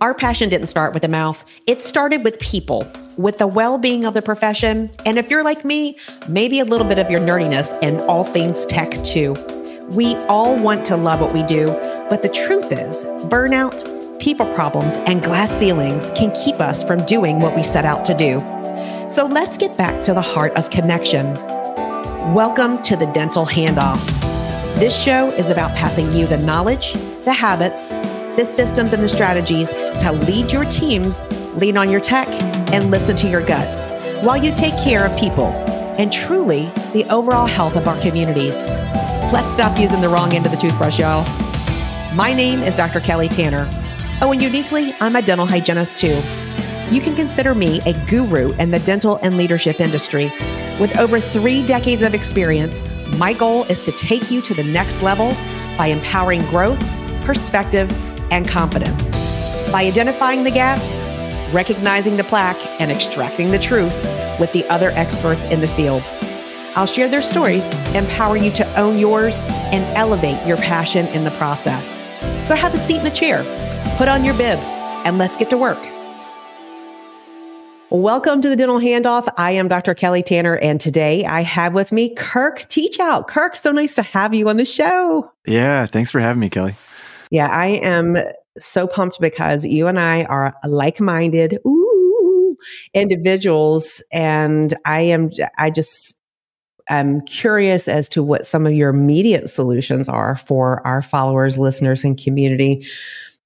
Our passion didn't start with the mouth, it started with people, with the well being of the profession. And if you're like me, maybe a little bit of your nerdiness and all things tech too. We all want to love what we do, but the truth is, burnout, people problems, and glass ceilings can keep us from doing what we set out to do. So let's get back to the heart of connection. Welcome to the Dental Handoff. This show is about passing you the knowledge, the habits, the systems, and the strategies to lead your teams, lean on your tech, and listen to your gut while you take care of people and truly the overall health of our communities. Let's stop using the wrong end of the toothbrush, y'all. My name is Dr. Kelly Tanner. Oh, and uniquely, I'm a dental hygienist too. You can consider me a guru in the dental and leadership industry. With over three decades of experience, my goal is to take you to the next level by empowering growth, perspective, and confidence. By identifying the gaps, recognizing the plaque, and extracting the truth with the other experts in the field. I'll share their stories, empower you to own yours, and elevate your passion in the process. So have a seat in the chair, put on your bib, and let's get to work. Welcome to the Dental Handoff. I am Dr. Kelly Tanner, and today I have with me Kirk Teachout. Kirk, so nice to have you on the show. Yeah, thanks for having me, Kelly. Yeah, I am so pumped because you and I are like-minded individuals, and I am. I just am curious as to what some of your immediate solutions are for our followers, listeners, and community.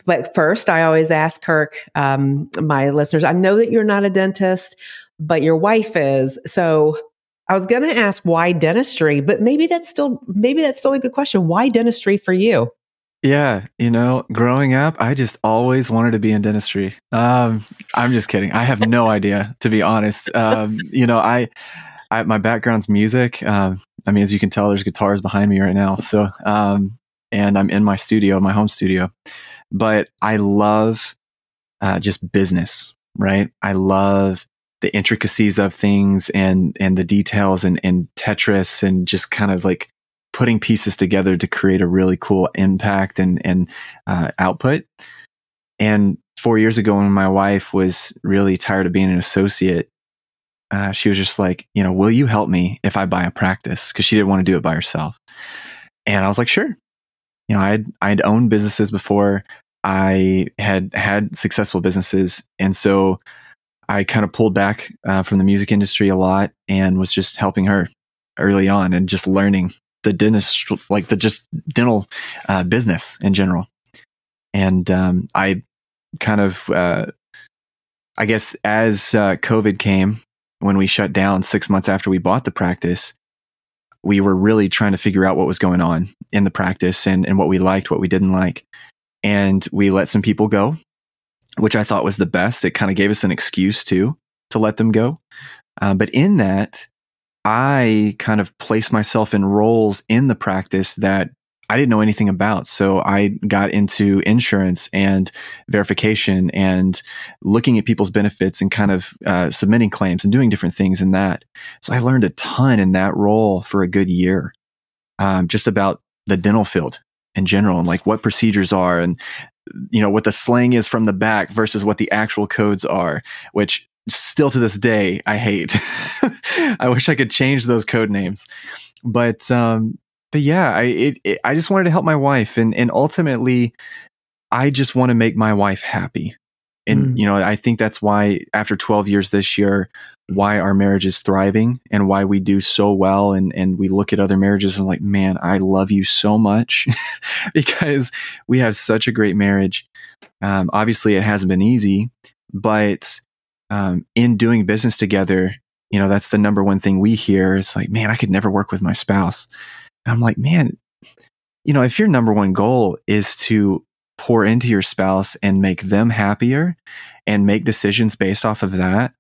But first, I always ask Kirk, um, my listeners, I know that you're not a dentist, but your wife is. So I was going to ask why dentistry, but maybe that's still maybe that's still a good question. Why dentistry for you? Yeah, you know, growing up, I just always wanted to be in dentistry. Um, I'm just kidding. I have no idea, to be honest. Um, you know, I, I my background's music. Um, I mean, as you can tell, there's guitars behind me right now. So, um, and I'm in my studio, my home studio but I love uh, just business, right? I love the intricacies of things and and the details and and Tetris and just kind of like putting pieces together to create a really cool impact and and uh, output. And four years ago, when my wife was really tired of being an associate, uh, she was just like, you know, will you help me if I buy a practice? Because she didn't want to do it by herself. And I was like, sure you know, I'd I'd owned businesses before. I had had successful businesses, and so I kind of pulled back uh, from the music industry a lot and was just helping her early on and just learning the dentist, like the just dental uh, business in general. And um, I kind of, uh, I guess, as uh, COVID came, when we shut down six months after we bought the practice, we were really trying to figure out what was going on in the practice and, and what we liked, what we didn't like. And we let some people go, which I thought was the best. It kind of gave us an excuse to to let them go. Uh, but in that, I kind of placed myself in roles in the practice that I didn't know anything about. So I got into insurance and verification and looking at people's benefits and kind of uh, submitting claims and doing different things in that. So I learned a ton in that role for a good year, um, just about the dental field in general and like what procedures are and you know what the slang is from the back versus what the actual codes are, which still to this day I hate. I wish I could change those code names, but um, but yeah, I it, it, I just wanted to help my wife, and and ultimately, I just want to make my wife happy. And mm. you know, I think that's why after 12 years this year, why our marriage is thriving and why we do so well. And and we look at other marriages and like, man, I love you so much because we have such a great marriage. Um, obviously, it hasn't been easy, but um, in doing business together, you know, that's the number one thing we hear. It's like, man, I could never work with my spouse. And I'm like, man, you know, if your number one goal is to pour into your spouse and make them happier and make decisions based off of that,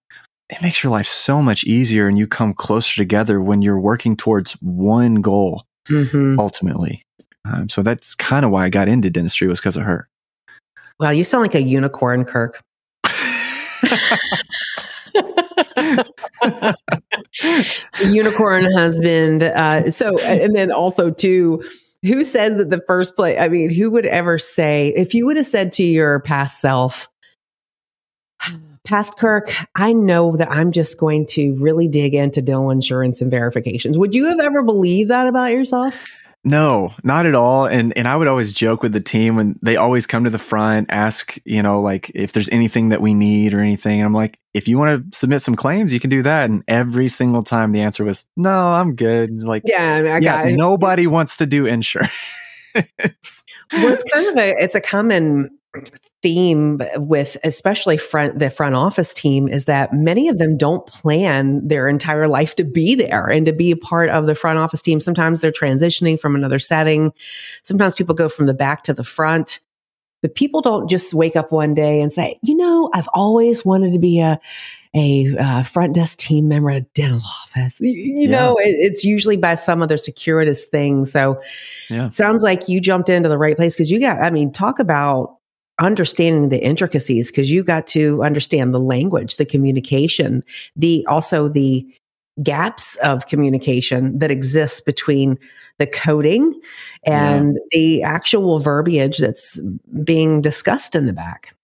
it makes your life so much easier and you come closer together when you're working towards one goal mm-hmm. ultimately. Um, so that's kind of why I got into dentistry was because of her. Wow, you sound like a unicorn, Kirk. unicorn husband. Uh, so, and then also too, who said that the first place? I mean, who would ever say if you would have said to your past self, past Kirk, I know that I'm just going to really dig into dental insurance and verifications. Would you have ever believed that about yourself? No, not at all. And and I would always joke with the team when they always come to the front, ask, you know, like if there's anything that we need or anything. I'm like, if you want to submit some claims, you can do that. And every single time the answer was, no, I'm good. Like, yeah, I yeah, nobody wants to do insurance. well, it's kind of a it's a common theme with especially front the front office team is that many of them don't plan their entire life to be there and to be a part of the front office team sometimes they're transitioning from another setting sometimes people go from the back to the front but people don't just wake up one day and say you know i've always wanted to be a a uh, front desk team member at a dental office. You, you yeah. know, it, it's usually by some other securitous thing. So, yeah. sounds like you jumped into the right place because you got. I mean, talk about understanding the intricacies because you got to understand the language, the communication, the also the gaps of communication that exists between the coding and yeah. the actual verbiage that's being discussed in the back.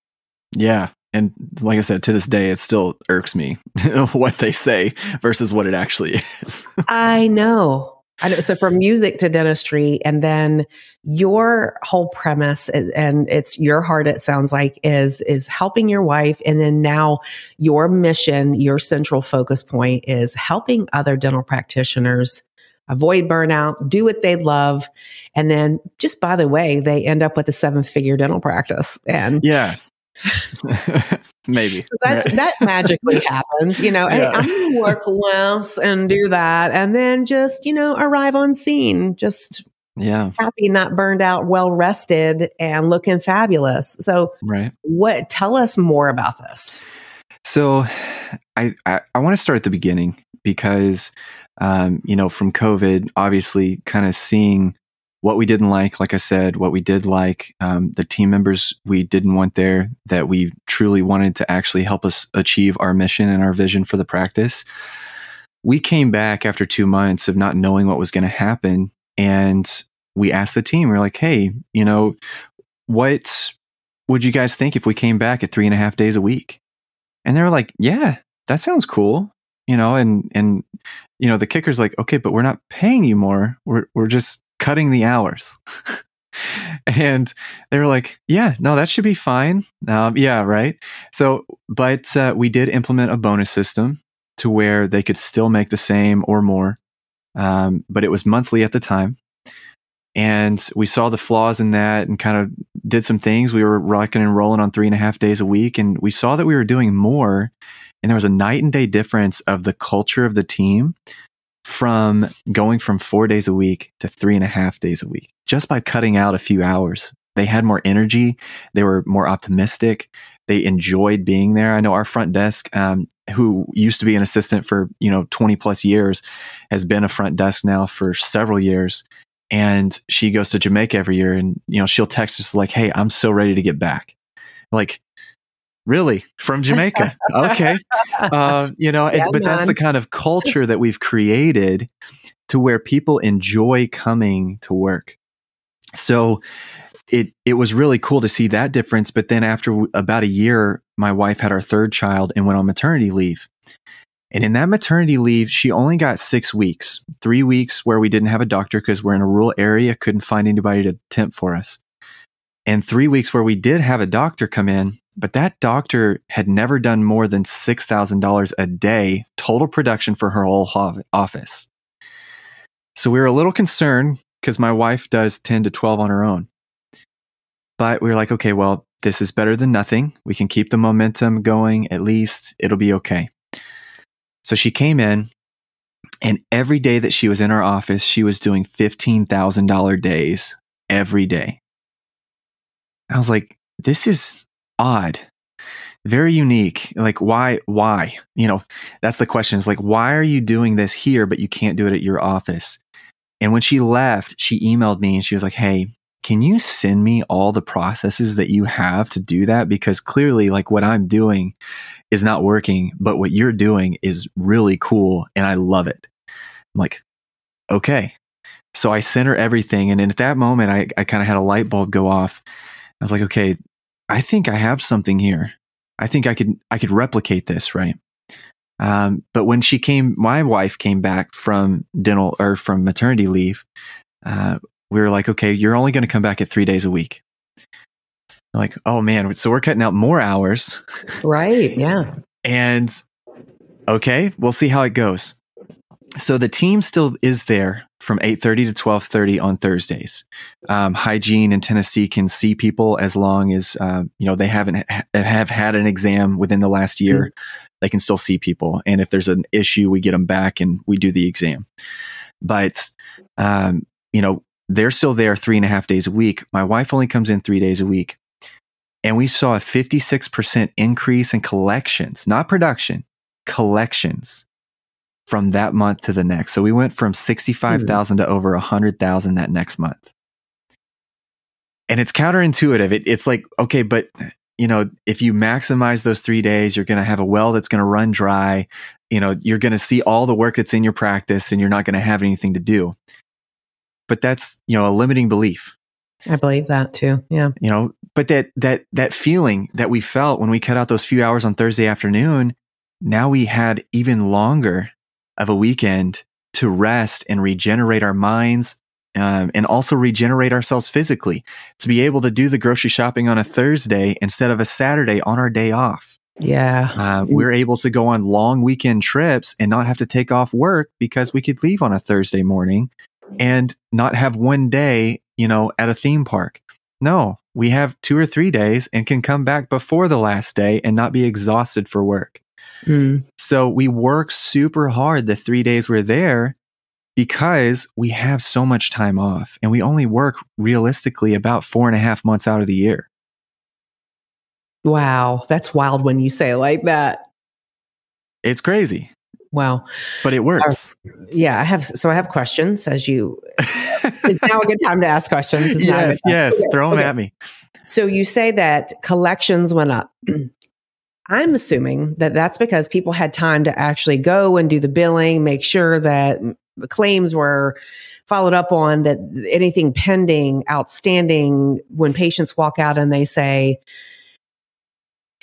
Yeah. And like I said, to this day, it still irks me what they say versus what it actually is. I know. I know. So from music to dentistry, and then your whole premise, and it's your heart. It sounds like is is helping your wife, and then now your mission, your central focus point is helping other dental practitioners avoid burnout, do what they love, and then just by the way, they end up with a seven figure dental practice. And yeah, Maybe that's that magically happens, you know. Yeah. Hey, I'm to work less and do that, and then just you know arrive on scene, just yeah, happy, not burned out, well rested, and looking fabulous. So, right, what? Tell us more about this. So, I I, I want to start at the beginning because um, you know from COVID, obviously, kind of seeing what we didn't like, like I said, what we did like, um, the team members we didn't want there that we truly wanted to actually help us achieve our mission and our vision for the practice. We came back after two months of not knowing what was going to happen. And we asked the team, we are like, hey, you know, what would you guys think if we came back at three and a half days a week? And they were like, yeah, that sounds cool. You know, and, and, you know, the kicker's like, okay, but we're not paying you more. We're, we're just cutting the hours. and they were like, yeah, no, that should be fine. Um, yeah, right. So, but uh, we did implement a bonus system to where they could still make the same or more, um, but it was monthly at the time. And we saw the flaws in that and kind of did some things. We were rocking and rolling on three and a half days a week, and we saw that we were doing more. And there was a night and day difference of the culture of the team from going from four days a week to three and a half days a week just by cutting out a few hours. They had more energy. They were more optimistic. They enjoyed being there. I know our front desk, um, who used to be an assistant for you know 20 plus years, has been a front desk now for several years. And she goes to Jamaica every year, and you know she'll text us like, "Hey, I'm so ready to get back." Like, Really? From Jamaica? okay. Uh, you know, yeah, it, but man. that's the kind of culture that we've created to where people enjoy coming to work. So it it was really cool to see that difference. But then after about a year, my wife had our third child and went on maternity leave. And in that maternity leave, she only got six weeks, three weeks where we didn't have a doctor because we're in a rural area, couldn't find anybody to temp for us. And three weeks where we did have a doctor come in but that doctor had never done more than $6,000 a day total production for her whole office. So we were a little concerned because my wife does 10 to 12 on her own. But we were like, okay, well, this is better than nothing. We can keep the momentum going. At least it'll be okay. So she came in, and every day that she was in our office, she was doing $15,000 days every day. I was like, this is odd very unique like why why? You know that's the question. Is like why are you doing this here but you can't do it at your office? And when she left she emailed me and she was like hey can you send me all the processes that you have to do that? Because clearly like what i'm doing is not working but what you're doing is really cool and i love it. I'm like okay. So i sent her everything and at that moment i, I kind of had a light bulb go off. I was like okay I think I have something here. I think I could I could replicate this, right? Um, but when she came, my wife came back from dental or from maternity leave. Uh, we were like, okay, you're only going to come back at three days a week. Like, oh man, so we're cutting out more hours. Right. Yeah. And okay, we'll see how it goes. So the team still is there from 8.30 to 12.30 on thursdays. Um, hygiene in tennessee can see people as long as uh, you know they haven't ha- have had an exam within the last year. Mm-hmm. they can still see people. And if there's an issue we get them back and we do the exam. But um, you know they're still there three and a half days a week. My wife only comes in three days a week. And we saw a 56% increase in collections not production collections from that month to the next. So we went from 65,000 mm-hmm. to over 100,000 that next month. And it's counterintuitive. It, it's like, okay, but you know, if you maximize those three days, you're going to have a well that's going to run dry. You know, you're going to see all the work that's in your practice and you're not going to have anything to do. But that's, you know, a limiting belief. I believe that too. Yeah. You know, but that, that, that feeling that we felt when we cut out those few hours on Thursday afternoon, now we had even longer of a weekend to rest and regenerate our minds um, and also regenerate ourselves physically to be able to do the grocery shopping on a Thursday instead of a Saturday on our day off. Yeah. Uh, we're able to go on long weekend trips and not have to take off work because we could leave on a Thursday morning and not have one day, you know, at a theme park. No, we have two or three days and can come back before the last day and not be exhausted for work. Mm. So we work super hard the three days we're there because we have so much time off and we only work realistically about four and a half months out of the year. Wow. That's wild when you say it like that. It's crazy. Wow. But it works. Uh, yeah, I have so I have questions as you It's now a good time to ask questions. yes, yes. Throw them okay. at me. So you say that collections went up. I'm assuming that that's because people had time to actually go and do the billing, make sure that claims were followed up on, that anything pending, outstanding, when patients walk out and they say,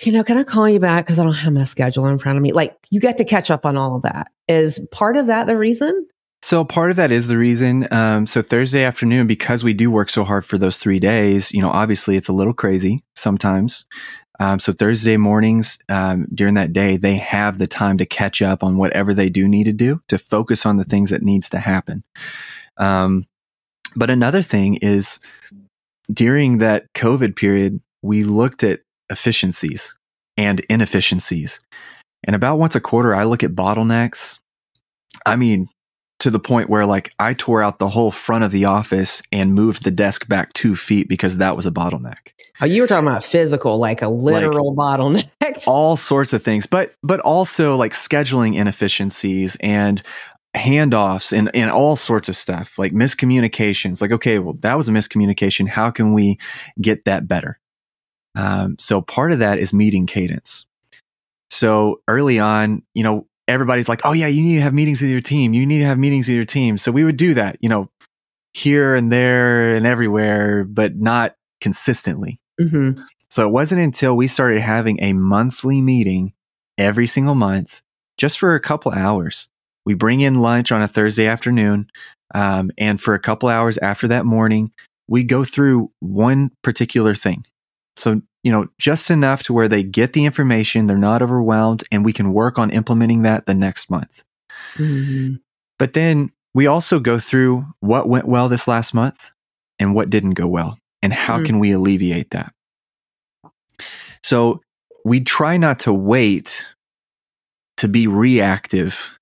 you know, can I call you back because I don't have my schedule in front of me? Like you get to catch up on all of that. Is part of that the reason? So part of that is the reason. Um, so Thursday afternoon, because we do work so hard for those three days, you know, obviously it's a little crazy sometimes. Um, so Thursday mornings um, during that day, they have the time to catch up on whatever they do need to do to focus on the things that needs to happen. Um, but another thing is during that COVID period, we looked at efficiencies and inefficiencies. And about once a quarter, I look at bottlenecks. I mean, to the point where like I tore out the whole front of the office and moved the desk back two feet because that was a bottleneck. Oh, you were talking about physical, like a literal like, bottleneck. all sorts of things, but but also like scheduling inefficiencies and handoffs and and all sorts of stuff, like miscommunications. Like, okay, well, that was a miscommunication. How can we get that better? Um, so part of that is meeting cadence. So early on, you know, everybody's like, oh yeah, you need to have meetings with your team. You need to have meetings with your team. So we would do that, you know, here and there and everywhere, but not consistently. Mm-hmm. So it wasn't until we started having a monthly meeting every single month, just for a couple hours. We bring in lunch on a Thursday afternoon. Um, and for a couple hours after that morning, we go through one particular thing. So you know, just enough to where they get the information, they're not overwhelmed, and we can work on implementing that the next month. Mm-hmm. But then we also go through what went well this last month and what didn't go well, and how mm-hmm. can we alleviate that. So we try not to wait to be reactive.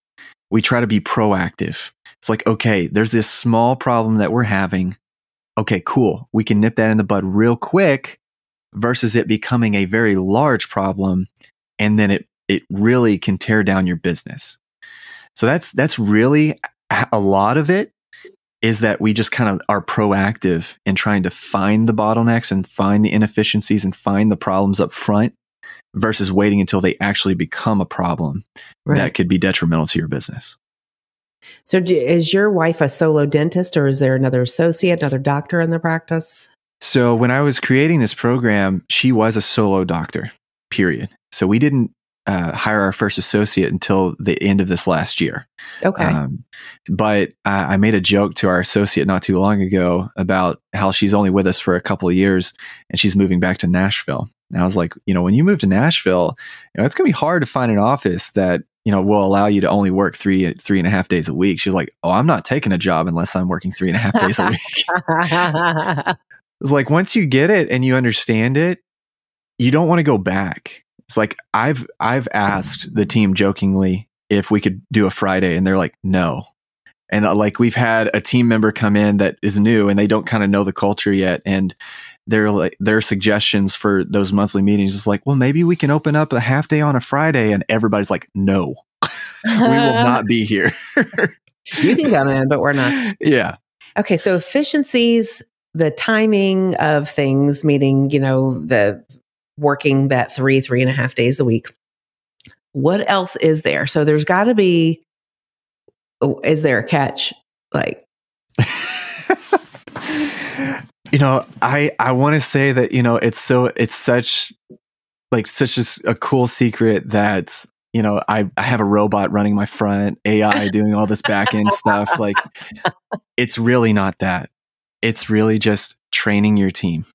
We try to be proactive. It's like, okay, there's this small problem that we're having. Okay, cool. We can nip that in the bud real quick versus it becoming a very large problem and then it it really can tear down your business. So that's that's really a lot of it is that we just kind of are proactive in trying to find the bottlenecks and find the inefficiencies and find the problems up front versus waiting until they actually become a problem right. that could be detrimental to your business. So, is your wife a solo dentist or is there another associate, another doctor in the practice? So when I was creating this program, she was a solo doctor, period. So we didn't uh, hire our first associate until the end of this last year. Okay. Um, but I, I made a joke to our associate not too long ago about how she's only with us for a couple of years and she's moving back to Nashville. And I was like, you know, when you move to Nashville, you know, it's going to be hard to find an office that you know will allow you to only work three three and a half days a week. She's like, oh, I'm not taking a job unless I'm working three and a half days a week. it's like once you get it and you understand it, you don't want to go back. It's like I've I've asked the team jokingly if we could do a Friday, and they're like, no. And uh, like we've had a team member come in that is new and they don't kind of know the culture yet, and their like their suggestions for those monthly meetings is like, well, maybe we can open up a half day on a Friday, and everybody's like, no, we will not be here. you can come in, but we're not. Yeah. Okay, so efficiencies, the timing of things, meaning you know the working that three three and a half days a week. What else is there? So there's got to be. oh, Is there a catch? Like you know i i want to say that you know it's so it's such like such a, a cool secret that you know i i have a robot running my front ai doing all this back end stuff like it's really not that it's really just training your team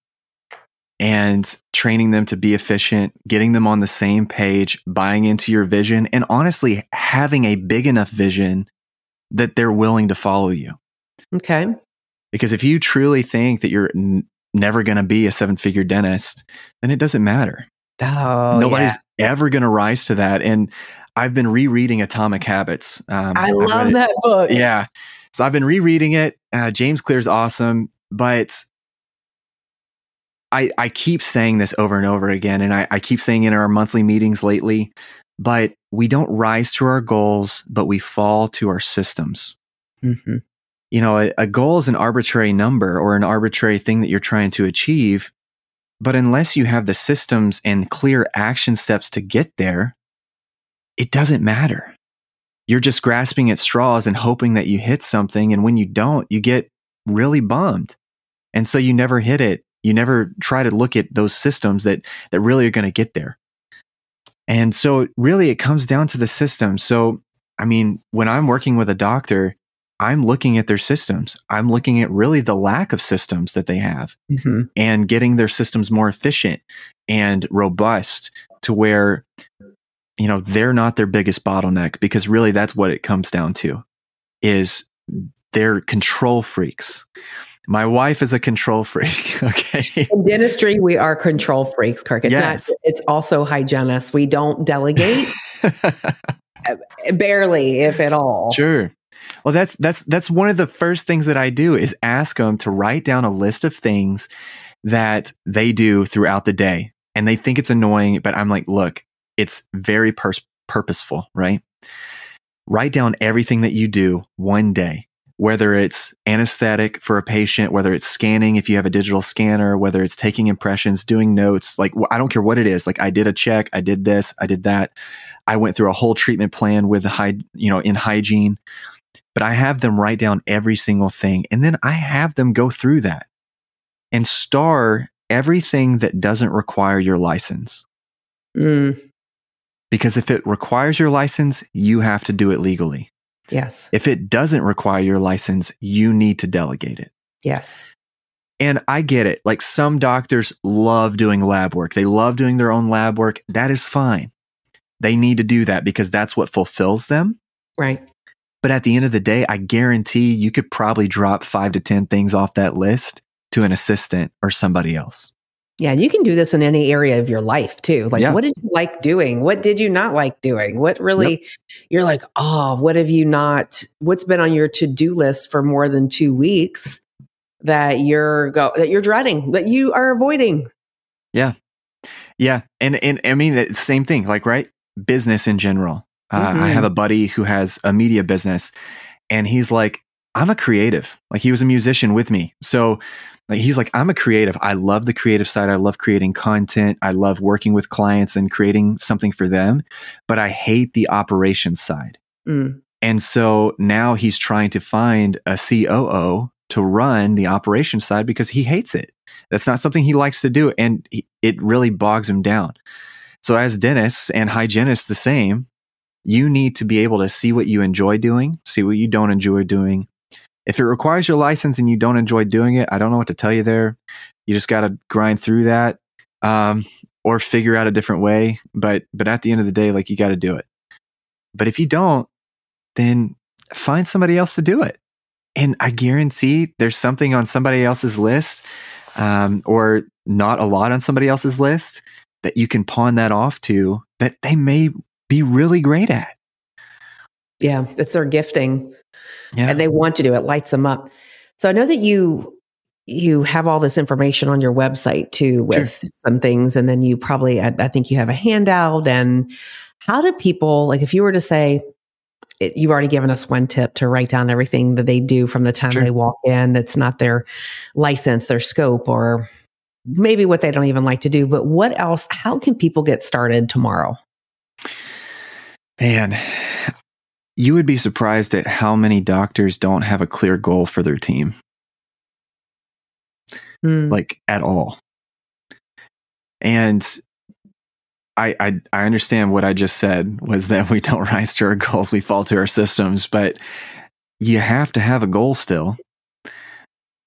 and training them to be efficient getting them on the same page buying into your vision and honestly having a big enough vision that they're willing to follow you okay, because if you truly think that you're n- never going to be a seven figure dentist, then it doesn't matter. oh, Nobody's ever going to rise to that. And I've been rereading Atomic Habits. Um. I I've love that book. Yeah. So I've been rereading it. Uh, James Clear's awesome, but I, I keep saying this over and over again, and I, I keep saying in our monthly meetings lately, but we don't rise to our goals, but we fall to our systems hmm you know, a, a goal is an arbitrary number or an arbitrary thing that you're trying to achieve. But unless you have the systems and clear action steps to get there, it doesn't matter. You're just grasping at straws and hoping that you hit something. And when you don't, you get really bummed. And so you never hit it. You never try to look at those systems that, that really are going to get there. And so really it comes down to the system. So, I mean, when I'm working with a doctor, I'm looking at their systems. I'm looking at really the lack of systems that they have hmm and getting their systems more efficient and robust to where you know they're not their biggest bottleneck because really that's what it comes down to is they're control freaks. My wife is a control freak, okay? In dentistry, we are control freaks, Kirk. It's Yes. not. It's also hygienists. We don't delegate uh, barely, if at all. Sure. Well, that's that's that's one of the first things that I do is ask them to write down a list of things that they do throughout the day, and they think it's annoying, but I'm like, look, it's very purposeful, right? Write down everything that you do one day, whether it's anesthetic for a patient, whether it's scanning if you have a digital scanner, whether it's taking impressions, doing notes, like I don't care what it is. Like I did a check, I did this, I did that. I went through a whole treatment plan with you know, in hygiene but I have them write down every single thing. And then I have them go through that and star everything that doesn't require your license. Mm, Because if it requires your license, you have to do it legally. yes. If it doesn't require your license, you need to delegate it. Yes. And I get it. Like some doctors love doing lab work, they love doing their own lab work. That is fine. They need to do that because that's what fulfills them. Right. But at the end of the day, I guarantee you could probably drop five to 10 things off that list to an assistant or somebody else. Yeah. You can do this in any area of your life too. Like, Yeah. what did you like doing? What did you not like doing? What really, you're like, oh, what have you not, what's been on your to do list for more than two weeks that you're go, that you're dreading, that you are avoiding? Yeah. Yeah, and, and I mean, the same thing, like, right? Business in general. Uh, I have a buddy who has a media business and he's like, I'm a creative. Like, he was a musician with me. So, like, he's like, I'm a creative. I love the creative side. I love creating content. I love working with clients and creating something for them, but I hate the operations side. Mm. And so now he's trying to find a COO to run the operations side because he hates it. That's not something he likes to do. And he, it really bogs him down. So, as dentists and hygienists, the same, you need to be able to see what you enjoy doing, see what you don't enjoy doing. If it requires your license and you don't enjoy doing it, I don't know what to tell you there. You just got to grind through that um, or figure out a different way. But but at the end of the day, like you got to do it. But if you don't, then find somebody else to do it. And I guarantee there's something on somebody else's list um, or not a lot on somebody else's list that you can pawn that off to that they may be really great at. Yeah, it's their gifting. Yeah. And they want to do it, lights them up. So I know that you you have all this information on your website too with Sure. some things and then you probably I, I think you have a handout and how do people like if you were to say it, you've already given us one tip to write down everything that they do from the time Sure. they walk in that's not their license their scope or maybe what they don't even like to do but what else how can people get started tomorrow Man, you would be surprised at how many doctors don't have a clear goal for their team, Hmm. like at all. And I, I I understand what I just said was that we don't rise to our goals, we fall to our systems, but you have to have a goal still.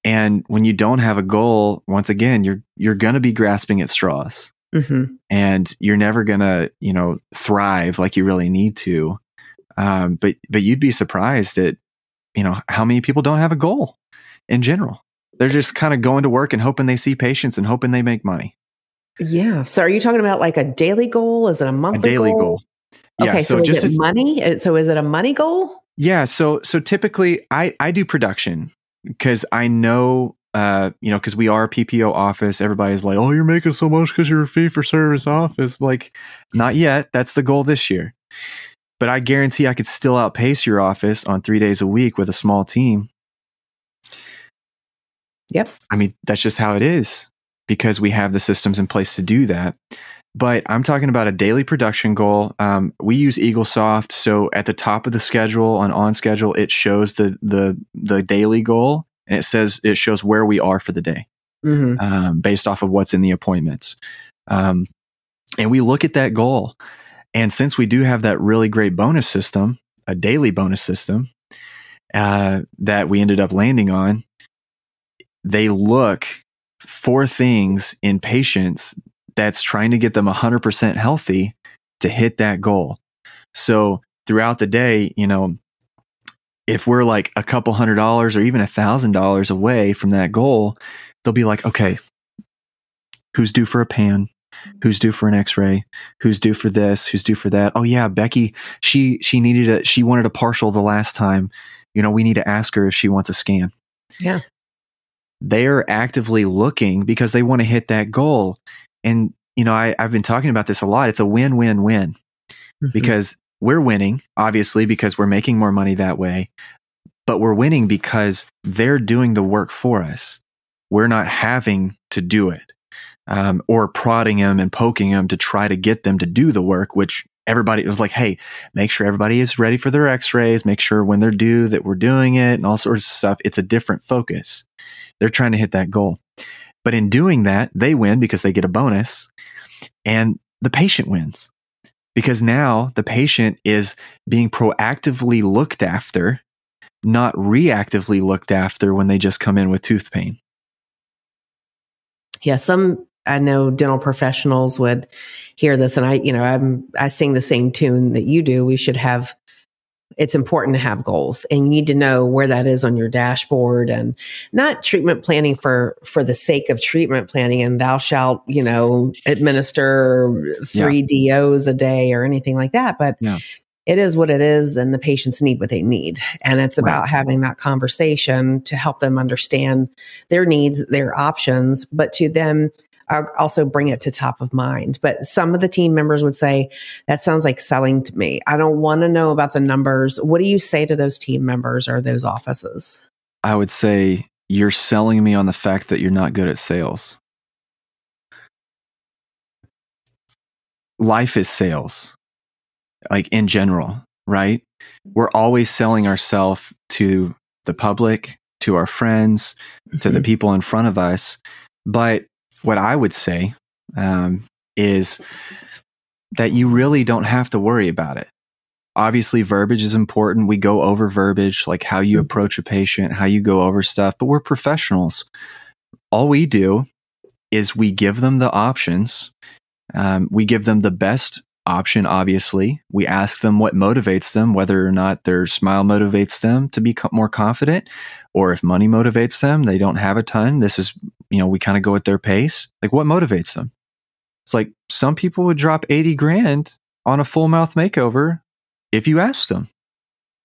And when you don't have a goal, once again, you're you're gonna be grasping at straws. Mhm. and you're never gonna you know thrive like you really need to um, but but you'd be surprised at you know how many people don't have a goal in general they're just kind of going to work and hoping they see patients and hoping they make money yeah so are you talking about like a daily goal is it a a monthly daily goal, yeah okay, so, so, is just it a- money? Uh, So is it a money goal? yeah so so typically i i do production because i know uh, you know, because we are a PPO office, everybody's like, "Oh, you're making so much because you're a fee for service office." Like, not yet. That's the goal this year. But I guarantee I could still outpace your office on three days a week with a small team. Yep. I mean, that's just how it is because we have the systems in place to do that. But I'm talking about a daily production goal. Um, we use EagleSoft, so at the top of the schedule on on schedule, it shows the the the daily goal, and it says it shows where we are for the day hmm um, based off of what's in the appointments. Um, and we look at that goal. And since we do have that really great bonus system, a daily bonus system uh, that we ended up landing on, they look for things in patients that's trying to get them 100% healthy to hit that goal. So throughout the day, you know, if we're like a couple hundred dollars or even a thousand dollars away from that goal, they'll be like, okay, who's due for a pan? Who's due for an X-ray? Who's due for this? Who's due for that? Oh yeah, Becky, she she needed a she wanted a partial the last time. You know, we need to ask her if she wants a scan. Yeah. They're actively looking because they want to hit that goal. And you know, I, I've been talking about this a lot. It's a win-win-win Mm-hmm. because we're winning, obviously, because we're making more money that way. But we're winning because they're doing the work for us. We're not having to do it um, or prodding them and poking them to try to get them to do the work, which everybody was like, hey, make sure everybody is ready for their x rays, make sure when they're due that we're doing it and all sorts of stuff. It's a different focus. They're trying to hit that goal. But in doing that, they win because they get a bonus and the patient wins because now the patient is being proactively looked after, not reactively looked after when they just come in with tooth pain. yeah some i know dental professionals would hear this and i you know i'm i sing the same tune that you do we should have it's important to have goals and you need to know where that is on your dashboard and not treatment planning for for the sake of treatment planning and thou shalt you know administer three dos a day or anything like that but Yeah. it is what it is and the patients need what they need and it's Right. about having that conversation to help them understand their needs their options but to then uh, also bring it to top of mind but some of the team members would say that sounds like selling to me i don't want to know about the numbers what do you say to those team members or those offices I would say you're selling me on the fact that you're not good at sales. Life is sales, like in general, right? We're always selling ourselves to the public, to our friends, to the people in front of us. But what I would say um, is that you really don't have to worry about it. Obviously, verbiage is important. We go over verbiage, like how you approach a patient, how you go over stuff, but we're professionals. All we do is we give them the options. Um, we give them the best option, obviously. We ask them what motivates them, whether or not their smile motivates them to be more confident, or if money motivates them, they don't have a ton. This is, you know, we kind of go at their pace. Like, what motivates them? It's like some people would drop 80 grand on a full mouth makeover if you asked them,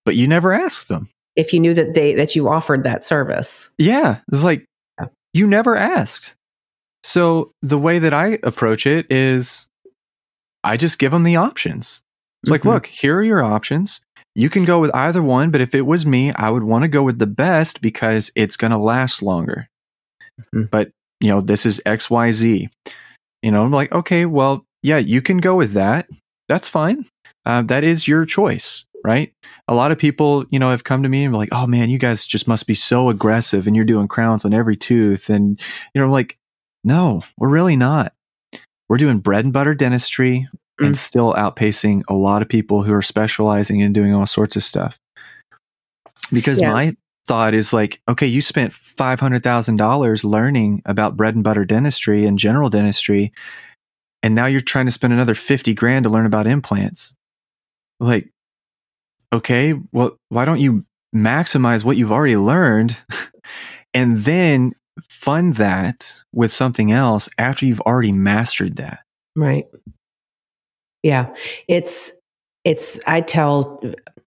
but you never asked them. If you knew that they that you offered that service. Yeah, it's like yeah. you never asked. So the way that I approach it is I just give them the options. It's mm-hmm. like, look, here are your options. You can go with either one, but if it was me, I would want to go with the best because it's going to last longer. Mm-hmm. But, you know, this is XYZ. You know, I'm like, okay, well, yeah, you can go with that. That's fine. Uh, that is your choice, right? A lot of people, you know, have come to me and be like, oh man, you guys just must be so aggressive and you're doing crowns on every tooth. And, you know, like, no, we're really not. We're doing bread and butter dentistry mm. and still outpacing a lot of people who are specializing and doing all sorts of stuff. Because yeah. my thought is like, okay, you spent $500,000 learning about bread and butter dentistry and general dentistry, and now you're trying to spend another 50 grand to learn about implants. Like, okay, well, why don't you maximize what you've already learned and then fund that with something else after you've already mastered that? Right. Yeah. It's, it's, I tell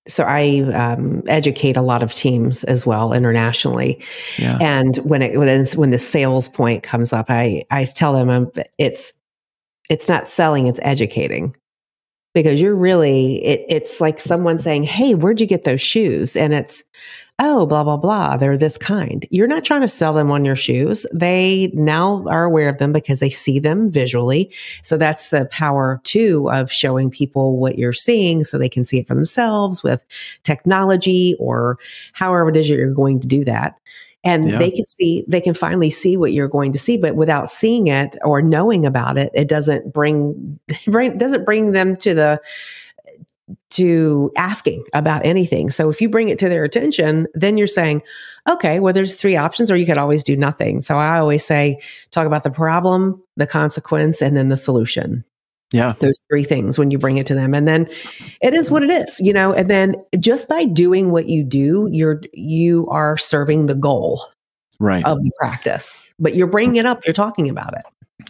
so I um, educate a lot of teams as well internationally. Yeah. And when it when, it's, when the sales point comes up, I I tell them um, it's it's not selling, it's educating. Because you're really it, it's like someone saying, "Hey, where'd you get those shoes?" And it's oh, blah, blah, blah, they're this kind. You're not trying to sell them on your shoes. They now are aware of them because they see them visually. So that's the power too of showing people what you're seeing so they can see it for themselves with technology or however it is you're going to do that. And yeah. they can see, they can finally see what you're going to see, but without seeing it or knowing about it, it doesn't bring, bring doesn't bring them to the, to asking about anything. So if you bring it to their attention, then you're saying, okay, well, there's three options, or you could always do nothing. So I always say, talk about the problem, the consequence, and then the solution. Yeah. Those three things when you bring it to them. And then it is what it is, you know, and then just by doing what you do, you're, you are serving the goal right. of the practice, but you're bringing it up, you're talking about it.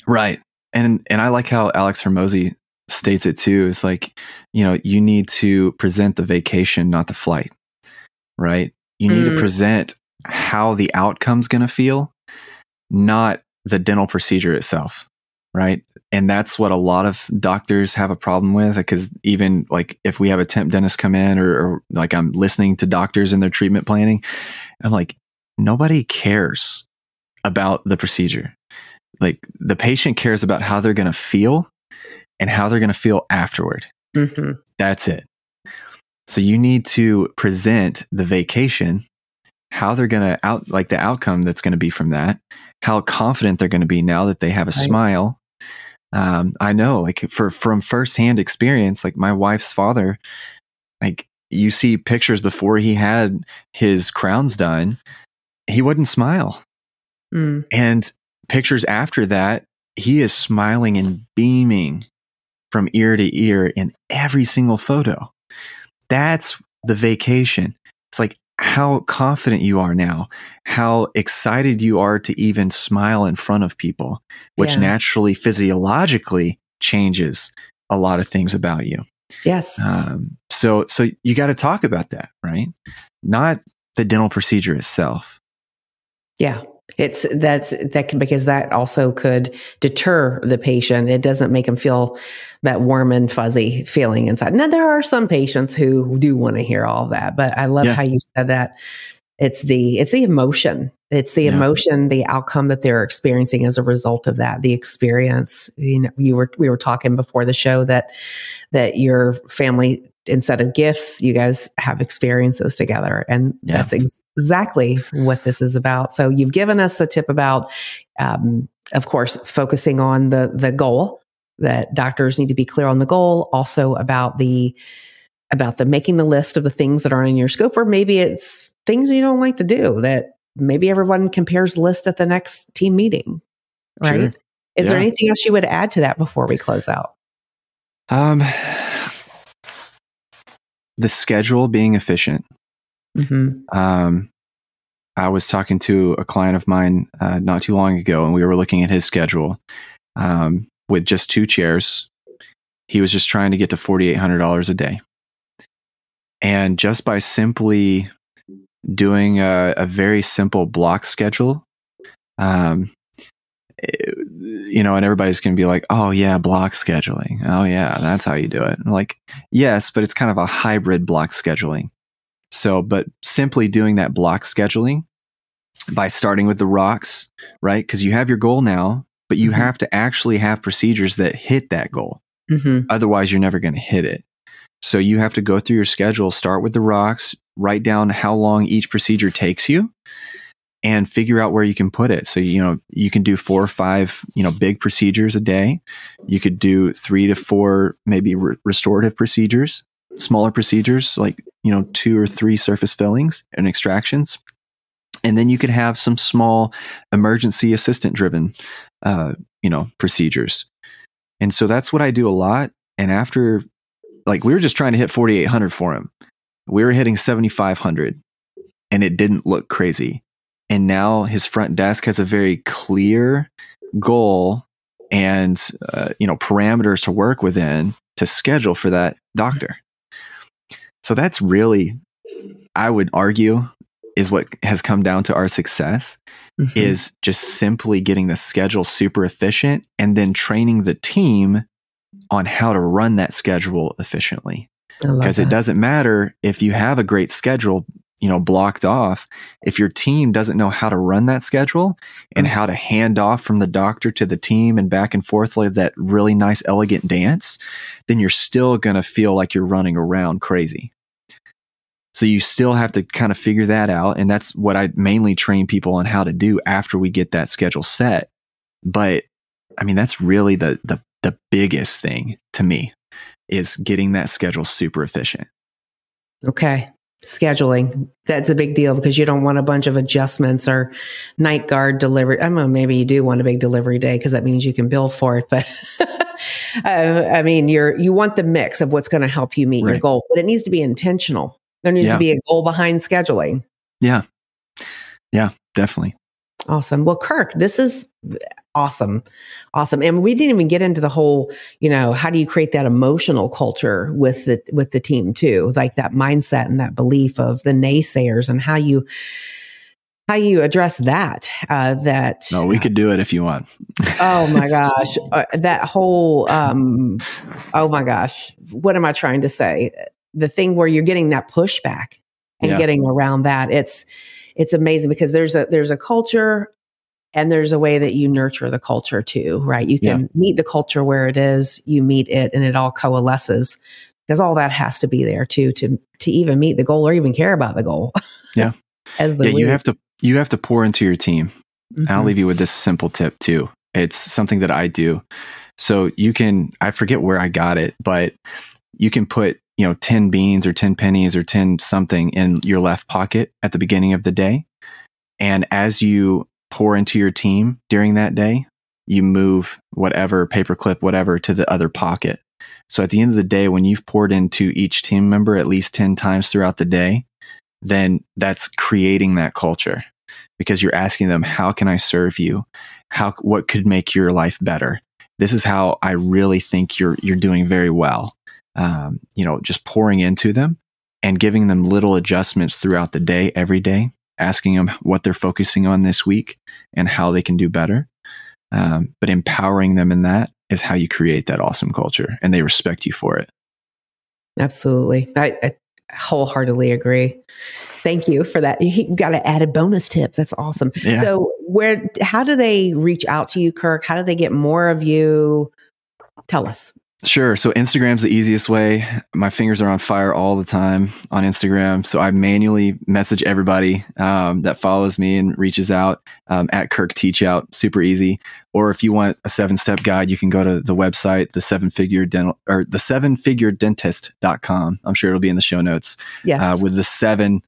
Right. And, and I like how Alex Hormozi states it too is like you know you need to present the vacation not the flight right? You need mm. to present how the outcome's going to feel not the dental procedure itself right? And that's what a lot of doctors have a problem with because even like if we have a temp dentist come in or, or like i'm listening to doctors in their treatment planning i'm like nobody cares about the procedure. Like the patient cares about how they're going to feel and how they're going to feel afterward. Mm-hmm. That's it. So you need to present the vacation, how they're going to out, like the outcome that's going to be from that, how confident they're going to be now that they have a right. smile. Um, I know, like for from firsthand experience, like my wife's father, like you see pictures before he had his crowns done, he wouldn't smile, mm. and pictures after that, he is smiling and beaming from ear to ear in every single photo. That's the vacation. It's like how confident you are now, how excited you are to even smile in front of people, which yeah. naturally physiologically changes a lot of things about you. Yes. Um, so, so you got to talk about that, right? Not the dental procedure itself. Yeah. It's that's that can because that also could deter the patient. It doesn't make them feel that warm and fuzzy feeling inside. Now there are some patients who do want to hear all that, but I love yeah. how you said that. It's the it's the emotion. It's the yeah. emotion, the outcome that they're experiencing as a result of that. The experience. You know, you were we were talking before the show that that your family instead of gifts, you guys have experiences together. And yeah. that's ex- exactly what this is about. So you've given us a tip about, um, of course, focusing on the, the goal that doctors need to be clear on the goal, also about the about the making the list of the things that aren't in your scope, or maybe it's things you don't like to do that maybe everyone compares list at the next team meeting. Right. Sure. Is yeah. there anything else you would add to that before we close out? Um the schedule being efficient. Mm-hmm. Um, I was talking to a client of mine uh, not too long ago, and we were looking at his schedule um, with just two chairs. He was just trying to get to forty eight hundred dollars a day, and just by simply doing a, a very simple block schedule, um, you know, and everybody's going to be like, oh, yeah, block scheduling. Oh, yeah, that's how you do it. like, yes, but it's kind of a hybrid block scheduling. So, but simply doing that block scheduling by starting with the rocks, right? Because you have your goal now, but you mm-hmm. have to actually have procedures that hit that goal. Mm-hmm. Otherwise, you're never going to hit it. So, you have to go through your schedule, start with the rocks, write down how long each procedure takes you and figure out where you can put it. So, you know, you can do four or five, you know, big procedures a day. You could do three to four, maybe re- restorative procedures, smaller procedures like, you know, two or three surface fillings and extractions. And then you could have some small emergency assistant driven, uh, you know, procedures. And so that's what I do a lot. And after, like, we were just trying to hit 4,800 for him. We were hitting 7,500 and it didn't look crazy and now his front desk has a very clear goal and uh, you know parameters to work within to schedule for that doctor. So that's really i would argue is what has come down to our success mm-hmm. is just simply getting the schedule super efficient and then training the team on how to run that schedule efficiently. Because it doesn't matter if you have a great schedule you know blocked off if your team doesn't know how to run that schedule and mm-hmm. how to hand off from the doctor to the team and back and forth like that really nice elegant dance then you're still going to feel like you're running around crazy. So you still have to kind of figure that out and that's what i mainly train people on how to do after we get that schedule set. But i mean that's really the the, the biggest thing to me is getting that schedule super efficient. Okay scheduling that's a big deal because you don't want a bunch of adjustments or night guard delivery i mean maybe you do want a big delivery day because that means you can bill for it but uh, i mean you're you want the mix of what's going to help you meet right. your goal but it needs to be intentional there needs yeah. to be a goal behind scheduling yeah yeah definitely Awesome. Well, Kirk, this is awesome. Awesome. And we didn't even get into the whole, you know, how do you create that emotional culture with the with the team too? Like that mindset and that belief of the naysayers and how you how you address that uh that No, we could do it if you want. oh my gosh. Uh, that whole um oh my gosh. What am I trying to say? The thing where you're getting that pushback and yeah. getting around that. It's it's amazing because there's a there's a culture and there's a way that you nurture the culture too, right? You can yeah. meet the culture where it is, you meet it and it all coalesces because all that has to be there too to to even meet the goal or even care about the goal. Yeah. As the yeah, you have to you have to pour into your team. Mm-hmm. I'll leave you with this simple tip too. It's something that I do. So you can I forget where I got it, but you can put you know 10 beans or 10 pennies or 10 something in your left pocket at the beginning of the day and as you pour into your team during that day you move whatever paperclip whatever to the other pocket. So at the end of the day when you've poured into each team member at least 10 times throughout the day then that's creating that culture because you're asking them how can i serve you? How what could make your life better? This is how i really think you're you're doing very well. Um, you know, just pouring into them and giving them little adjustments throughout the day, every day, asking them what they're focusing on this week and how they can do better. Um, but empowering them in that is how you create that awesome culture and they respect you for it. Absolutely. I, I wholeheartedly agree. Thank you for that. You got an added bonus tip. That's awesome. Yeah. So, where, how do they reach out to you, Kirk? How do they get more of you? Tell us. Sure. So Instagram's the easiest way. My fingers are on fire all the time on Instagram. So I manually message everybody um, that follows me and reaches out um, at Kirk Teachout. Super easy. Or if you want a seven step guide, you can go to the website, the seven figure dental or the seven figure dentist.com. I'm sure it'll be in the show notes. Yes. Uh, with the seven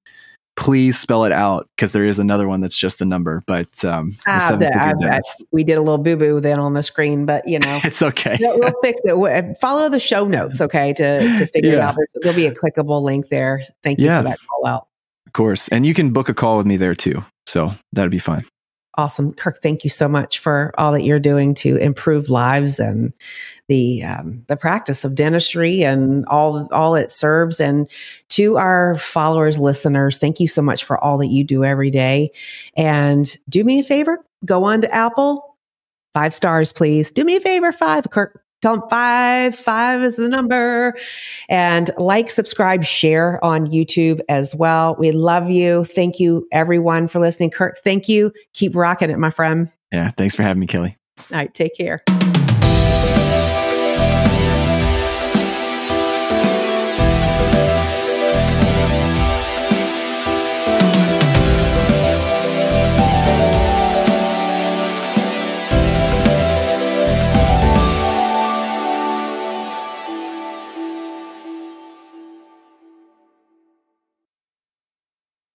please spell it out because there is another one that's just a number. But um, ah, the, I, I, we did a little boo boo then on the screen, but you know, it's okay. we'll, we'll fix it. Follow the show notes, okay, to to figure yeah. it out. There's, there'll be a clickable link there. Thank you yeah. for that call out. Of course, and you can book a call with me there too. So that'd be fine. Awesome. Kirk, thank you so much for all that you're doing to improve lives and the um, the practice of dentistry and all all it serves. And to our followers, listeners, thank you so much for all that you do every day. And do me a favor, go on to Apple, five stars, please. Do me a favor, five. Kirk, tell five, five is the number. And like, subscribe, share on YouTube as well. We love you. Thank you, everyone, for listening. Kurt, thank you. Keep rocking it, my friend. Yeah. Thanks for having me, Kelly. All right. Take care.